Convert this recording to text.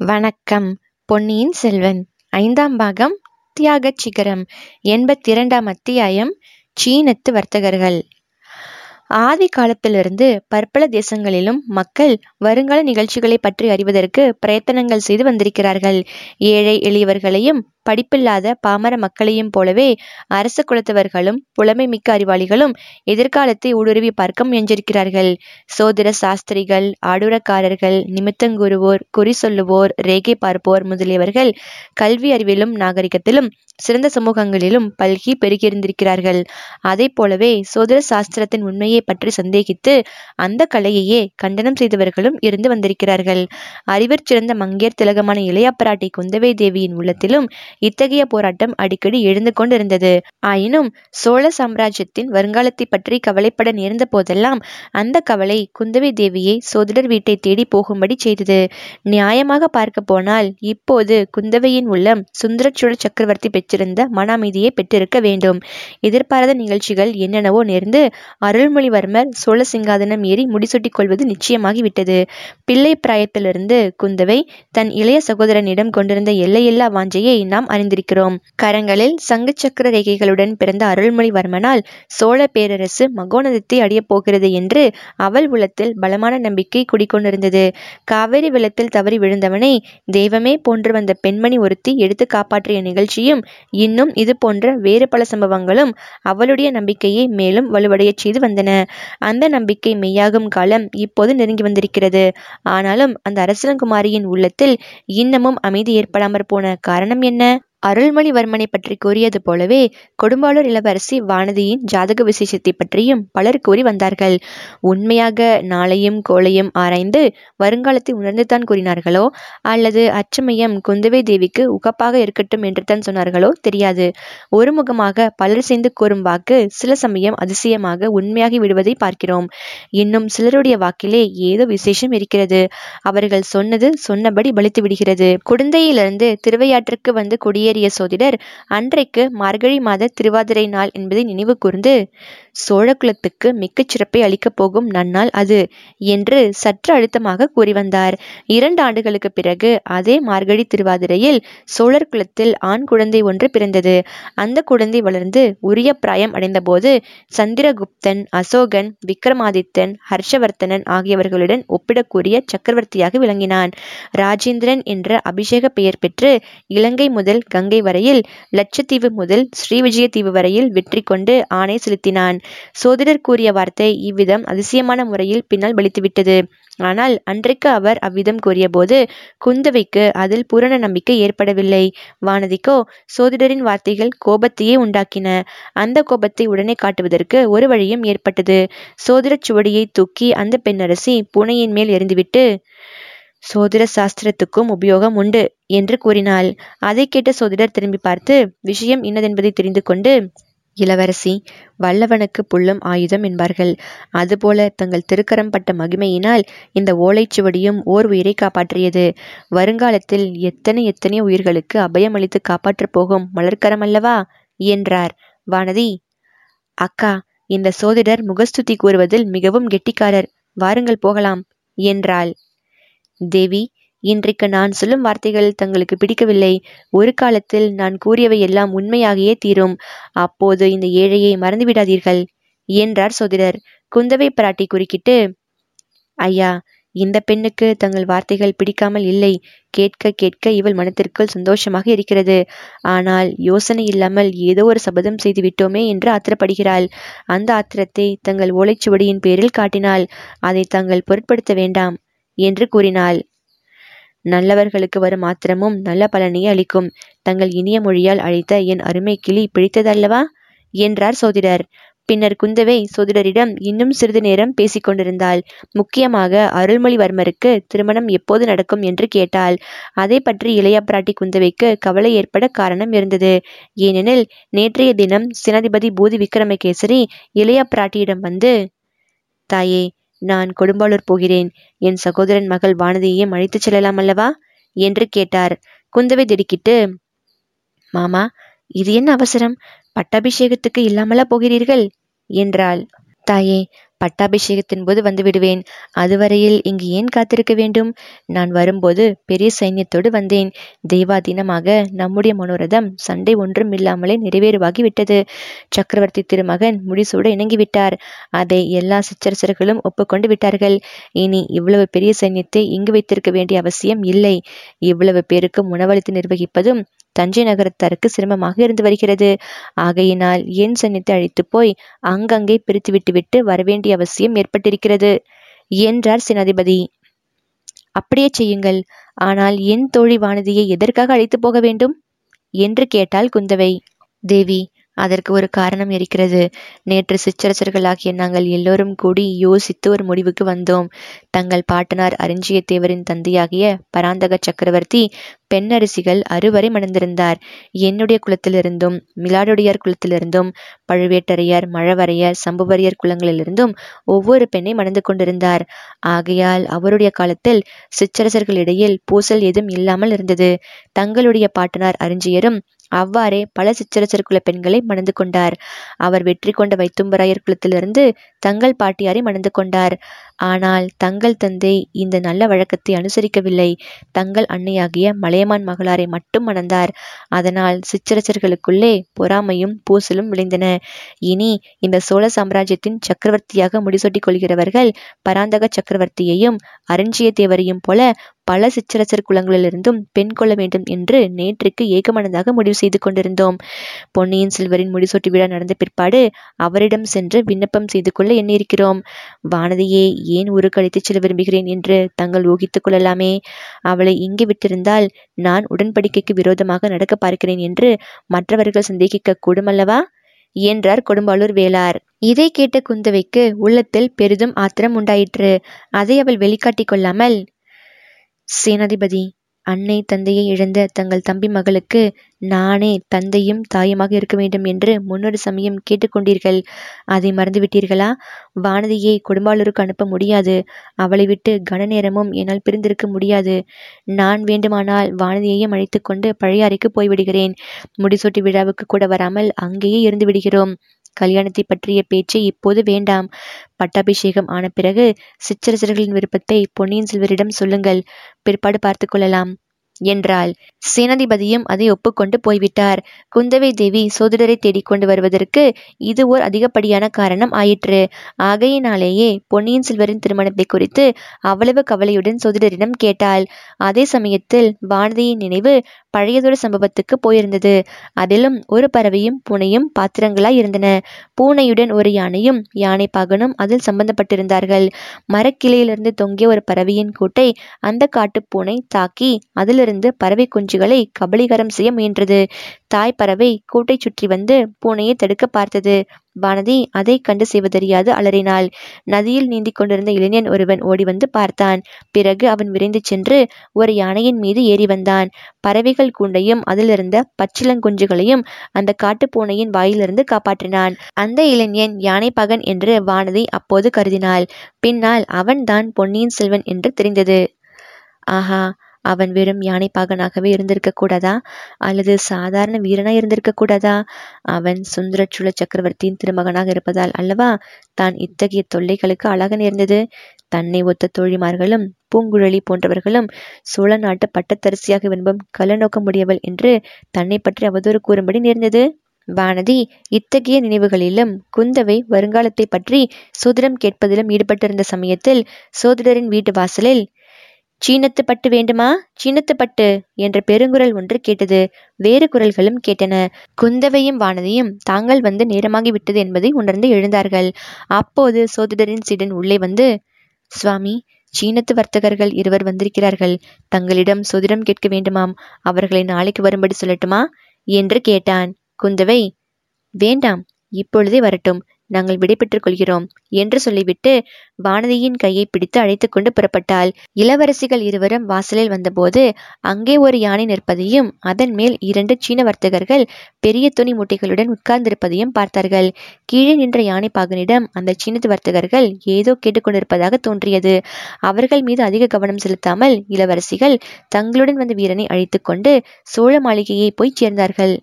வணக்கம். பொன்னியின் செல்வன் ஐந்தாம் பாகம் தியாகச் சிகரம் எண்பத்திரண்டாம் அத்தியாயம் சீனத்து வர்த்தகர்கள். ஆதி காலத்திலிருந்து பற்பல தேசங்களிலும் மக்கள் வருங்கால நிகழ்ச்சிகளை பற்றி அறிவதற்கு பிரயத்தனங்கள் செய்து வந்திருக்கிறார்கள். ஏழை எளியவர்களையும் படிப்பில்லாத பாமர மக்களையும் போலவே அரச குலத்தவர்களும் புலமை மிக்க அறிவாளிகளும் எதிர்காலத்தை ஊடுருவி பார்க்க முயன்றிருக்கிறார்கள். சோதிர சாஸ்திரிகள் ஆடுரக்காரர்கள் நிமித்தங்கூறுவோர் குறி சொல்லுவோர் ரேகை பார்ப்போர் முதலியவர்கள் கல்வி அறிவிலும் நாகரிகத்திலும் சிறந்த சமூகங்களிலும் பல்கி பெருகியிருந்திருக்கிறார்கள். அதை போலவே சோதர சாஸ்திரத்தின் உண்மையை பற்றி சந்தேகித்து அந்த கலையையே கண்டனம் செய்தவர்களும் இருந்து வந்திருக்கிறார்கள். அறிவிற் சிறந்த மங்கையர் திலகமான இளையப்பராட்டி குந்தவை தேவியின் உள்ளத்திலும் இத்தகைய போராட்டம் அடிக்கடி எழுந்து கொண்டிருந்தது. ஆயினும் சோழ சாம்ராஜ்யத்தின் வருங்காலத்தை பற்றி கவலைப்பட நேர்ந்த போதெல்லாம் அந்த கவலை குந்தவை தேவியை சோதிடர் வீட்டை தேடி போகும்படி செய்தது. நியாயமாக பார்க்க போனால் இப்போது குந்தவையின் உள்ளம் சுந்தரச்சோழ சக்கரவர்த்தி பெற்றிருந்த மன அமைதியை பெற்றிருக்க வேண்டும். எதிர்பாராத நிகழ்ச்சிகள் என்னென்னவோ நேர்ந்து அருள்மொழிவர்மர் சோழ சிங்காதனம் ஏறி முடிசூட்டிக் கொள்வது நிச்சயமாகிவிட்டது. பிள்ளை பிராயத்திலிருந்து குந்தவை தன் இளைய சகோதரனிடம் கொண்டிருந்த எல்லையில்லா வாஞ்சையை நாம் அறிந்திருக்கிறோம். கரங்களில் சங்கு சக்கர ரேகைகளுடன் பிறந்த அருள்மொழிவர்மனால் சோழ பேரரசு மகோனதத்தை அடையப் போகிறது என்று அவள் உள்ளத்தில் பலமான நம்பிக்கை குடிக்கொண்டிருந்தது காவேரி வெள்ளத்தில் தவறி விழுந்தவனை தெய்வமே போன்று வந்த பெண்மணி ஒருத்தி எடுத்து காப்பாற்றிய நிகழ்ச்சியும் இன்னும் இது போன்ற வேறு பல சம்பவங்களும் அவளுடைய நம்பிக்கையை மேலும் வலுவடையச் செய்து வந்தன. அந்த நம்பிக்கை மெய்யாகும் காலம் இப்போது நெருங்கி வந்திருக்கிறது. ஆனாலும் அந்த அரசலங்குமாரியின் உள்ளத்தில் இன்னமும் அமைதி ஏற்படாமற் போன காரணம் என்ன? அருள்மொழிவர்மனை பற்றி கூறியது போலவே கொடும்பாளூர் இளவரசி வானதியின் ஜாதக விசேஷத்தை பற்றியும் பலர் கூறி வந்தார்கள். உண்மையாக நாளையும் கோளையும் ஆராய்ந்து வருங்காலத்தை உணர்ந்துதான் கூறினார்களோ? அல்லது அச்சமயம் குந்தவை தேவிக்கு உகப்பாக இருக்கட்டும் என்று தான் சொன்னார்களோ? தெரியாது. ஒருமுகமாக பலர் சேர்ந்து கூறும் வாக்கு சில சமயம் அதிசயமாக உண்மையாகி விடுவதை பார்க்கிறோம். இன்னும் சிலருடைய வாக்கிலே ஏதோ விசேஷம் இருக்கிறது. அவர்கள் சொன்னது சொன்னபடி பலித்து விடுகிறது. குடந்தையிலிருந்து திருவையாற்றுக்கு வந்து குடியே வெளியேறிய சோதிடர் அன்றைக்கு மார்கழி மாத திருவாதிரை நாள் என்பதை நினைவு கூர்ந்து சோழகுலத்துக்கு மிக்க சிறப்பை அளிக்கப் போகும் நன்னாள் அது என்று சற்று அழுத்தமாக கூறி வந்தார் இரண்டு ஆண்டுகளுக்கு பிறகு அதே மார்கழி திருவாதிரையில் சோழர் குலத்தில் ஆண் குழந்தை ஒன்று பிறந்தது. அந்த குழந்தை வளர்ந்து உரிய பிராயம் அடைந்தபோது சந்திரகுப்தன் அசோகன் விக்ரமாதித்தன் ஹர்ஷவர்த்தனன் ஆகியவர்களுடன் ஒப்பிடக்கூடிய சக்கரவர்த்தியாக விளங்கினான். ராஜேந்திரன் என்ற அபிஷேக பெயர் பெற்று இலங்கை முதல் கங்கை வரையில் லட்சத்தீவு முதல் ஸ்ரீவிஜயத்தீவு வரையில் வெற்றி கொண்டு ஆணை செலுத்தினான். சோதிடர் கூறிய வார்த்தை இவ்விதம் அதிசயமான முறையில் பின்னால் பலித்துவிட்டது. ஆனால் அன்றைக்கு அவர் அவ்விதம் கூறியபோது குந்தவைக்கு அதில் பூரண நம்பிக்கை ஏற்படவில்லை. வானதிக்கோ சோதிடரின் வார்த்தைகள் கோபத்தையே உண்டாக்கின. அந்த கோபத்தை உடனே காட்டுவதற்கு ஒரு வழியும் ஏற்பட்டது. சோதிடச் சுவடியை தூக்கி அந்த பெண்ணரசி பூனையின் மேல் எறிந்துவிட்டு சோதிட சாஸ்திரத்துக்கும் உபயோகம் உண்டு என்று கூறினாள். அதை கேட்ட சோதிடர் திரும்பி பார்த்து விஷயம் இன்னதென்பதை தெரிந்து கொண்டு இளவரசி வல்லவனுக்கு புல்லும் ஆயுதம் என்பார்கள். அதுபோல தங்கள் திருக்கரம் பட்ட மகிமையினால் இந்த ஓலைச்சுவடியும் ஓர் உயிரை காப்பாற்றியது. வருங்காலத்தில் எத்தனை எத்தனை உயிர்களுக்கு அபயம் அளித்து காப்பாற்றப் போகும் மலர்க்கரம் அல்லவா? என்றார். வானதி அக்கா இந்த சோதிடர் முகஸ்துதி கூறுவதில் மிகவும் கெட்டிக்காரர். வாருங்கள் போகலாம் என்றாள். தேவி இன்றைக்கு நான் சொல்லும் வார்த்தைகள் தங்களுக்கு பிடிக்கவில்லை. ஒரு காலத்தில் நான் கூறியவை எல்லாம் உண்மையாகியே தீரும். அப்போது இந்த ஏழையை மறந்துவிடாதீர்கள் என்றார் சோதிடர். குந்தவை பிராட்டி குறுக்கிட்டு ஐயா இந்த பெண்ணுக்கு தங்கள் வார்த்தைகள் பிடிக்காமல் இல்லை. கேட்க கேட்க இவள் மனத்திற்குள் சந்தோஷமாக இருக்கிறது. ஆனால் யோசனை இல்லாமல் ஏதோ ஒரு சபதம் செய்து விட்டோமே என்று ஆத்திரப்படுகிறாள். அந்த ஆத்திரத்தை தங்கள் ஓலைச்சுவடியின் பேரில் காட்டினாள். அதை தாங்கள் பொருட்படுத்த வேண்டாம் என்று கூறினாள். நல்லவர்களுக்கு வரும் ஆத்திரமும் நல்ல பலனையே அளிக்கும். தங்கள் இனிய மொழியால் அழைத்த என் அருமை கிளி பிடித்ததல்லவா? என்றார் சோதிடர். பின்னர் குந்தவை சோதிடரிடம் இன்னும் சிறிது நேரம் பேசிக் கொண்டிருந்தாள். முக்கியமாக அருள்மொழிவர்மருக்கு திருமணம் எப்போது நடக்கும் என்று கேட்டாள். அதை பற்றி இளைய பிராட்டி குந்தவைக்கு கவலை ஏற்பட காரணம் இருந்தது. ஏனெனில் நேற்றைய தினம் சேனாதிபதி பூதி விக்ரமகேசரி இளைய பிராட்டியிடம் வந்து தாயே நான் கொடும்பாளூர் போகிறேன். என் சகோதரன் மகள் வானதியையும் அழைத்துச் செல்லலாம் அல்லவா? என்று கேட்டார். குந்தவை திடுக்கிட்டு மாமா இது என்ன அவசரம்? பட்டாபிஷேகத்துக்கு இல்லாமலா போகிறீர்கள்? என்றாள். தாயே பட்டாபிஷேகத்தின் போது வந்து விடுவேன். அதுவரையில் இங்கு ஏன் காத்திருக்க வேண்டும்? நான் வரும்போது பெரிய சைன்யத்தோடு வந்தேன். தெய்வாதீனமாக நம்முடைய மனோரதம் சண்டை ஒன்றும் இல்லாமலே நிறைவேறுவாகி விட்டது. சக்கரவர்த்தி திருமகன் முடிசூட இணங்கிவிட்டார். அதை எல்லா சிற்றரசர்களும் ஒப்புக்கொண்டு விட்டார்கள். இனி இவ்வளவு பெரிய சைன்யத்தை இங்கு வைத்திருக்க வேண்டிய அவசியம் இல்லை. இவ்வளவு பேருக்கும் உணவளித்து நிர்வகிப்பதும் தஞ்சை நகரத்தாருக்கு சிரமமாக இருந்து வருகிறது. ஆகையினால் என் சன்னித்து அழைத்து போய் அங்கங்கே பிரித்து விட்டுவிட்டு வரவேண்டிய அவசியம் ஏற்பட்டிருக்கிறது. என்றார் சேனாதிபதி. அப்படியே செய்யுங்கள். ஆனால் என் தோழி வானதியை எதற்காக அழைத்து போக வேண்டும்? என்று கேட்டாள் குந்தவை. தேவி அதற்கு ஒரு காரணம் இருக்கிறது. நேற்று சிற்றரசர்களாகிய நாங்கள் எல்லோரும் கூடி யோசித்து ஒரு முடிவுக்கு வந்தோம். தங்கள் பாட்டனார் அரிஞ்சியத்தேவரின் தந்தையாகிய பராந்தக சக்கரவர்த்தி பெண்ணரசிகள் அறுவரை மணந்திருந்தார். என்னுடைய குலத்திலிருந்தும் மிலாடுடையார் குலத்திலிருந்தும் பழுவேட்டரையர் மழவரையர் சம்புவரையர் குலங்களிலிருந்தும் ஒவ்வொரு பெண்ணை மணந்து கொண்டிருந்தார். ஆகையால் அவருடைய காலத்தில் சிற்றரசர்களிடையில் பூசல் ஏதும் இல்லாமல் இருந்தது. தங்களுடைய பாட்டனார் அரிஞ்சியரும் அவ்வாறே பல சிற்றரசர் குல பெண்களை மணந்து கொண்டார். அவர் வெற்றி கொண்ட வைத்தும்பராயர் குலத்திலிருந்து தங்கள் பாட்டியாரை மணந்து கொண்டார். ஆனால் தங்கள் தந்தை இந்த நல்ல வழக்கத்தை அனுசரிக்கவில்லை. தங்கள் அன்னையாகிய மலையமான் மகளாரை மட்டும் மணந்தார். அதனால் சிற்றரசர்களுக்குள்ளே பொறாமையும் பூசலும் விளைந்தன. இனி இந்த சோழ சாம்ராஜ்யத்தின் சக்கரவர்த்தியாக முடிசூட்டிக் கொள்கிறவர்கள் பராந்தக சக்கரவர்த்தியையும் அரஞ்சியத்தேவரையும் போல பல சிற்றரசர் குலங்களிலிருந்தும் பெண் கொள்ள வேண்டும் என்று நேற்றுக்கு ஏகமனதாக முடிவு செய்து கொண்டிருந்தோம். பொன்னியின் செல்வரின் முடிசூட்டு விழா நடந்த பிற்பாடு அவரிடம் சென்று விண்ணப்பம் செய்து கொள்ள எண்ணியிருக்கிறோம். வானதியே ஏன் ஊருக்கு அழைத்துச் செல்ல விரும்புகிறேன் என்று தங்கள் ஊகித்துக் கொள்ளலாமே. அவளை இங்கு விட்டிருந்தால் நான் உடன்படிக்கைக்கு விரோதமாக நடக்க பார்க்கிறேன் என்று மற்றவர்கள் சந்தேகிக்க கூடுமல்லவா? என்றார் கொடும்பாளூர் வேளார். இதை கேட்ட குந்தவைக்கு உள்ளத்தில் பெரிதும் ஆத்திரம் உண்டாயிற்று. அதை அவள் வெளிக்காட்டிக் கொள்ளாமல் சேனாதிபதி அன்னை தந்தையை இழந்த தங்கள் தம்பி மகளுக்கு நானே தந்தையும் தாயுமாக இருக்க வேண்டும் என்று முன்னொரு சமயம் கேட்டுக்கொண்டீர்கள். அதை மறந்துவிட்டீர்களா? வானதியை கொடும்பாளூருக்கு அனுப்ப முடியாது. அவளை விட்டு கன நேரமும் என்னால் பிரிந்திருக்க முடியாது. நான் வேண்டுமானால் வானதியையும் அழைத்து கொண்டு பழையாறைக்கு போய்விடுகிறேன். முடிசூட்டி விழாவுக்கு கூட வராமல் அங்கேயே இருந்து விடுகிறோம் கல்யாணத்தை பற்றிய பேச்சு இப்போது வேண்டாம். பட்டாபிஷேகம் ஆன பிறகு சிற்றரசர்களின் விருப்பத்தை பொன்னியின் செல்வரிடம் சொல்லுங்கள். பிற்பாடு பார்த்து கொள்ளலாம். என்றாள். சேனாதிபதியும் அதை ஒப்புக்கொண்டு போய்விட்டார். குந்தவை தேவி சோதிடரை தேடிக்கொண்டு வருவதற்கு இது ஓர் அதிகப்படியான காரணம் ஆயிற்று. ஆகையினாலேயே பொன்னியின் செல்வரின் திருமணத்தை குறித்து அவ்வளவு கவலையுடன் சோதிடரிடம் கேட்டாள். அதே சமயத்தில் வானதியின் நினைவு பழையதொரு சம்பவத்துக்கு போயிருந்தது. அதிலும் ஒரு பறவையும் பூனையும் பாத்திரங்களாய் இருந்தன. பூனையுடன் ஒரு யானையும் யானை பாகனும் அதில் சம்பந்தப்பட்டிருந்தார்கள். மரக்கிளையிலிருந்து தொங்கிய ஒரு பறவையின் கூட்டை அந்த காட்டுப் பூனை தாக்கி அதிலிருந்து பறவை குஞ்சுகளை கபலீகரம் செய்ய முயன்றது. தாய் பறவை கூட்டை சுற்றி வந்து பூனையை தடுக்க பார்த்தது. வானதி அதை கண்டு செய்வதறியாது அலறினாள். நதியில் நீந்திக் கொண்டிருந்த இளைஞன் ஒருவன் ஓடி வந்து பார்த்தான். பிறகு அவன் விரைந்து சென்று ஒரு யானையின் மீது ஏறி வந்தான். பறவைகள் கூண்டையும் அதிலிருந்த பச்சிலங்குஞ்சுகளையும் அந்த காட்டுப் பூனையின் வாயிலிருந்து காப்பாற்றினான். அந்த இளைஞன் யானை பகன் என்று வானதி அப்போது கருதினாள். பின்னால் அவன்தான் பொன்னியின் செல்வன் என்று தெரிந்தது. ஆஹா! அவன் வெறும் யானைப்பாகனாகவே இருந்திருக்க கூடாதா? அல்லது சாதாரண வீரனா இருந்திருக்க கூடாதா? அவன் சுந்தரச்சுழ சக்கரவர்த்தியின் திருமகனாக இருப்பதால் அல்லவா தான் இத்தகைய தொல்லைகளுக்கு அழக நேர்ந்தது? தன்னை ஒத்த தோழிமார்களும் பூங்குழலி போன்றவர்களும் சோழ நாட்டு பட்டத்தரிசியாக விரும்பும் கலநோக்கமுடையவள் என்று தன்னை பற்றி அவதூறு கூறும்படி நேர்ந்தது. வானதி இத்தகைய நினைவுகளிலும் குந்தவை வருங்காலத்தை பற்றி சோதிடம் கேட்பதிலும் ஈடுபட்டிருந்த சமயத்தில் சோதிடரின் வீட்டு வாசலில் சீனத்து பட்டு வேண்டுமா? சீனத்து பட்டு என்ற பெருங்குரல் ஒன்று கேட்டது. வேறு குரல்களும் கேட்டன. குந்தவையும் வானதியும் தாங்கள் வந்து நேரமாகி விட்டது என்பதை உணர்ந்து எழுந்தார்கள். அப்போது சோதிடரின் சீடன் உள்ளே வந்து சுவாமி சீனத்து வர்த்தகர்கள் இருவர் வந்திருக்கிறார்கள். தங்களிடம் சோதிடம் கேட்க வேண்டுமாம். அவர்களை நாளைக்கு வரும்படி சொல்லட்டுமா? என்று கேட்டான் குந்தவை. வேண்டாம் இப்பொழுதே வரட்டும். நாங்கள் விடைபெற்றுக் கொள்கிறோம் என்று சொல்லிவிட்டு வானதியின் கையை பிடித்து அழைத்து கொண்டு புறப்பட்டாள். இளவரசிகள் இருவரும் வாசலில் வந்தபோது அங்கே ஒரு யானை நிற்பதையும் அதன் மேல் இரண்டு சீன வர்த்தகர்கள் பெரிய துணி மூட்டைகளுடன் உட்கார்ந்திருப்பதையும் பார்த்தார்கள். கீழே நின்ற யானை பாகனிடம் அந்த சீனத்து வர்த்தகர்கள் ஏதோ கேட்டுக்கொண்டிருப்பதாக தோன்றியது. அவர்கள் மீது அதிக கவனம் செலுத்தாமல் இளவரசிகள் தங்களுடன் வந்த வீரனை அழைத்து கொண்டு சோழ மாளிகையை போய் சேர்ந்தார்கள்.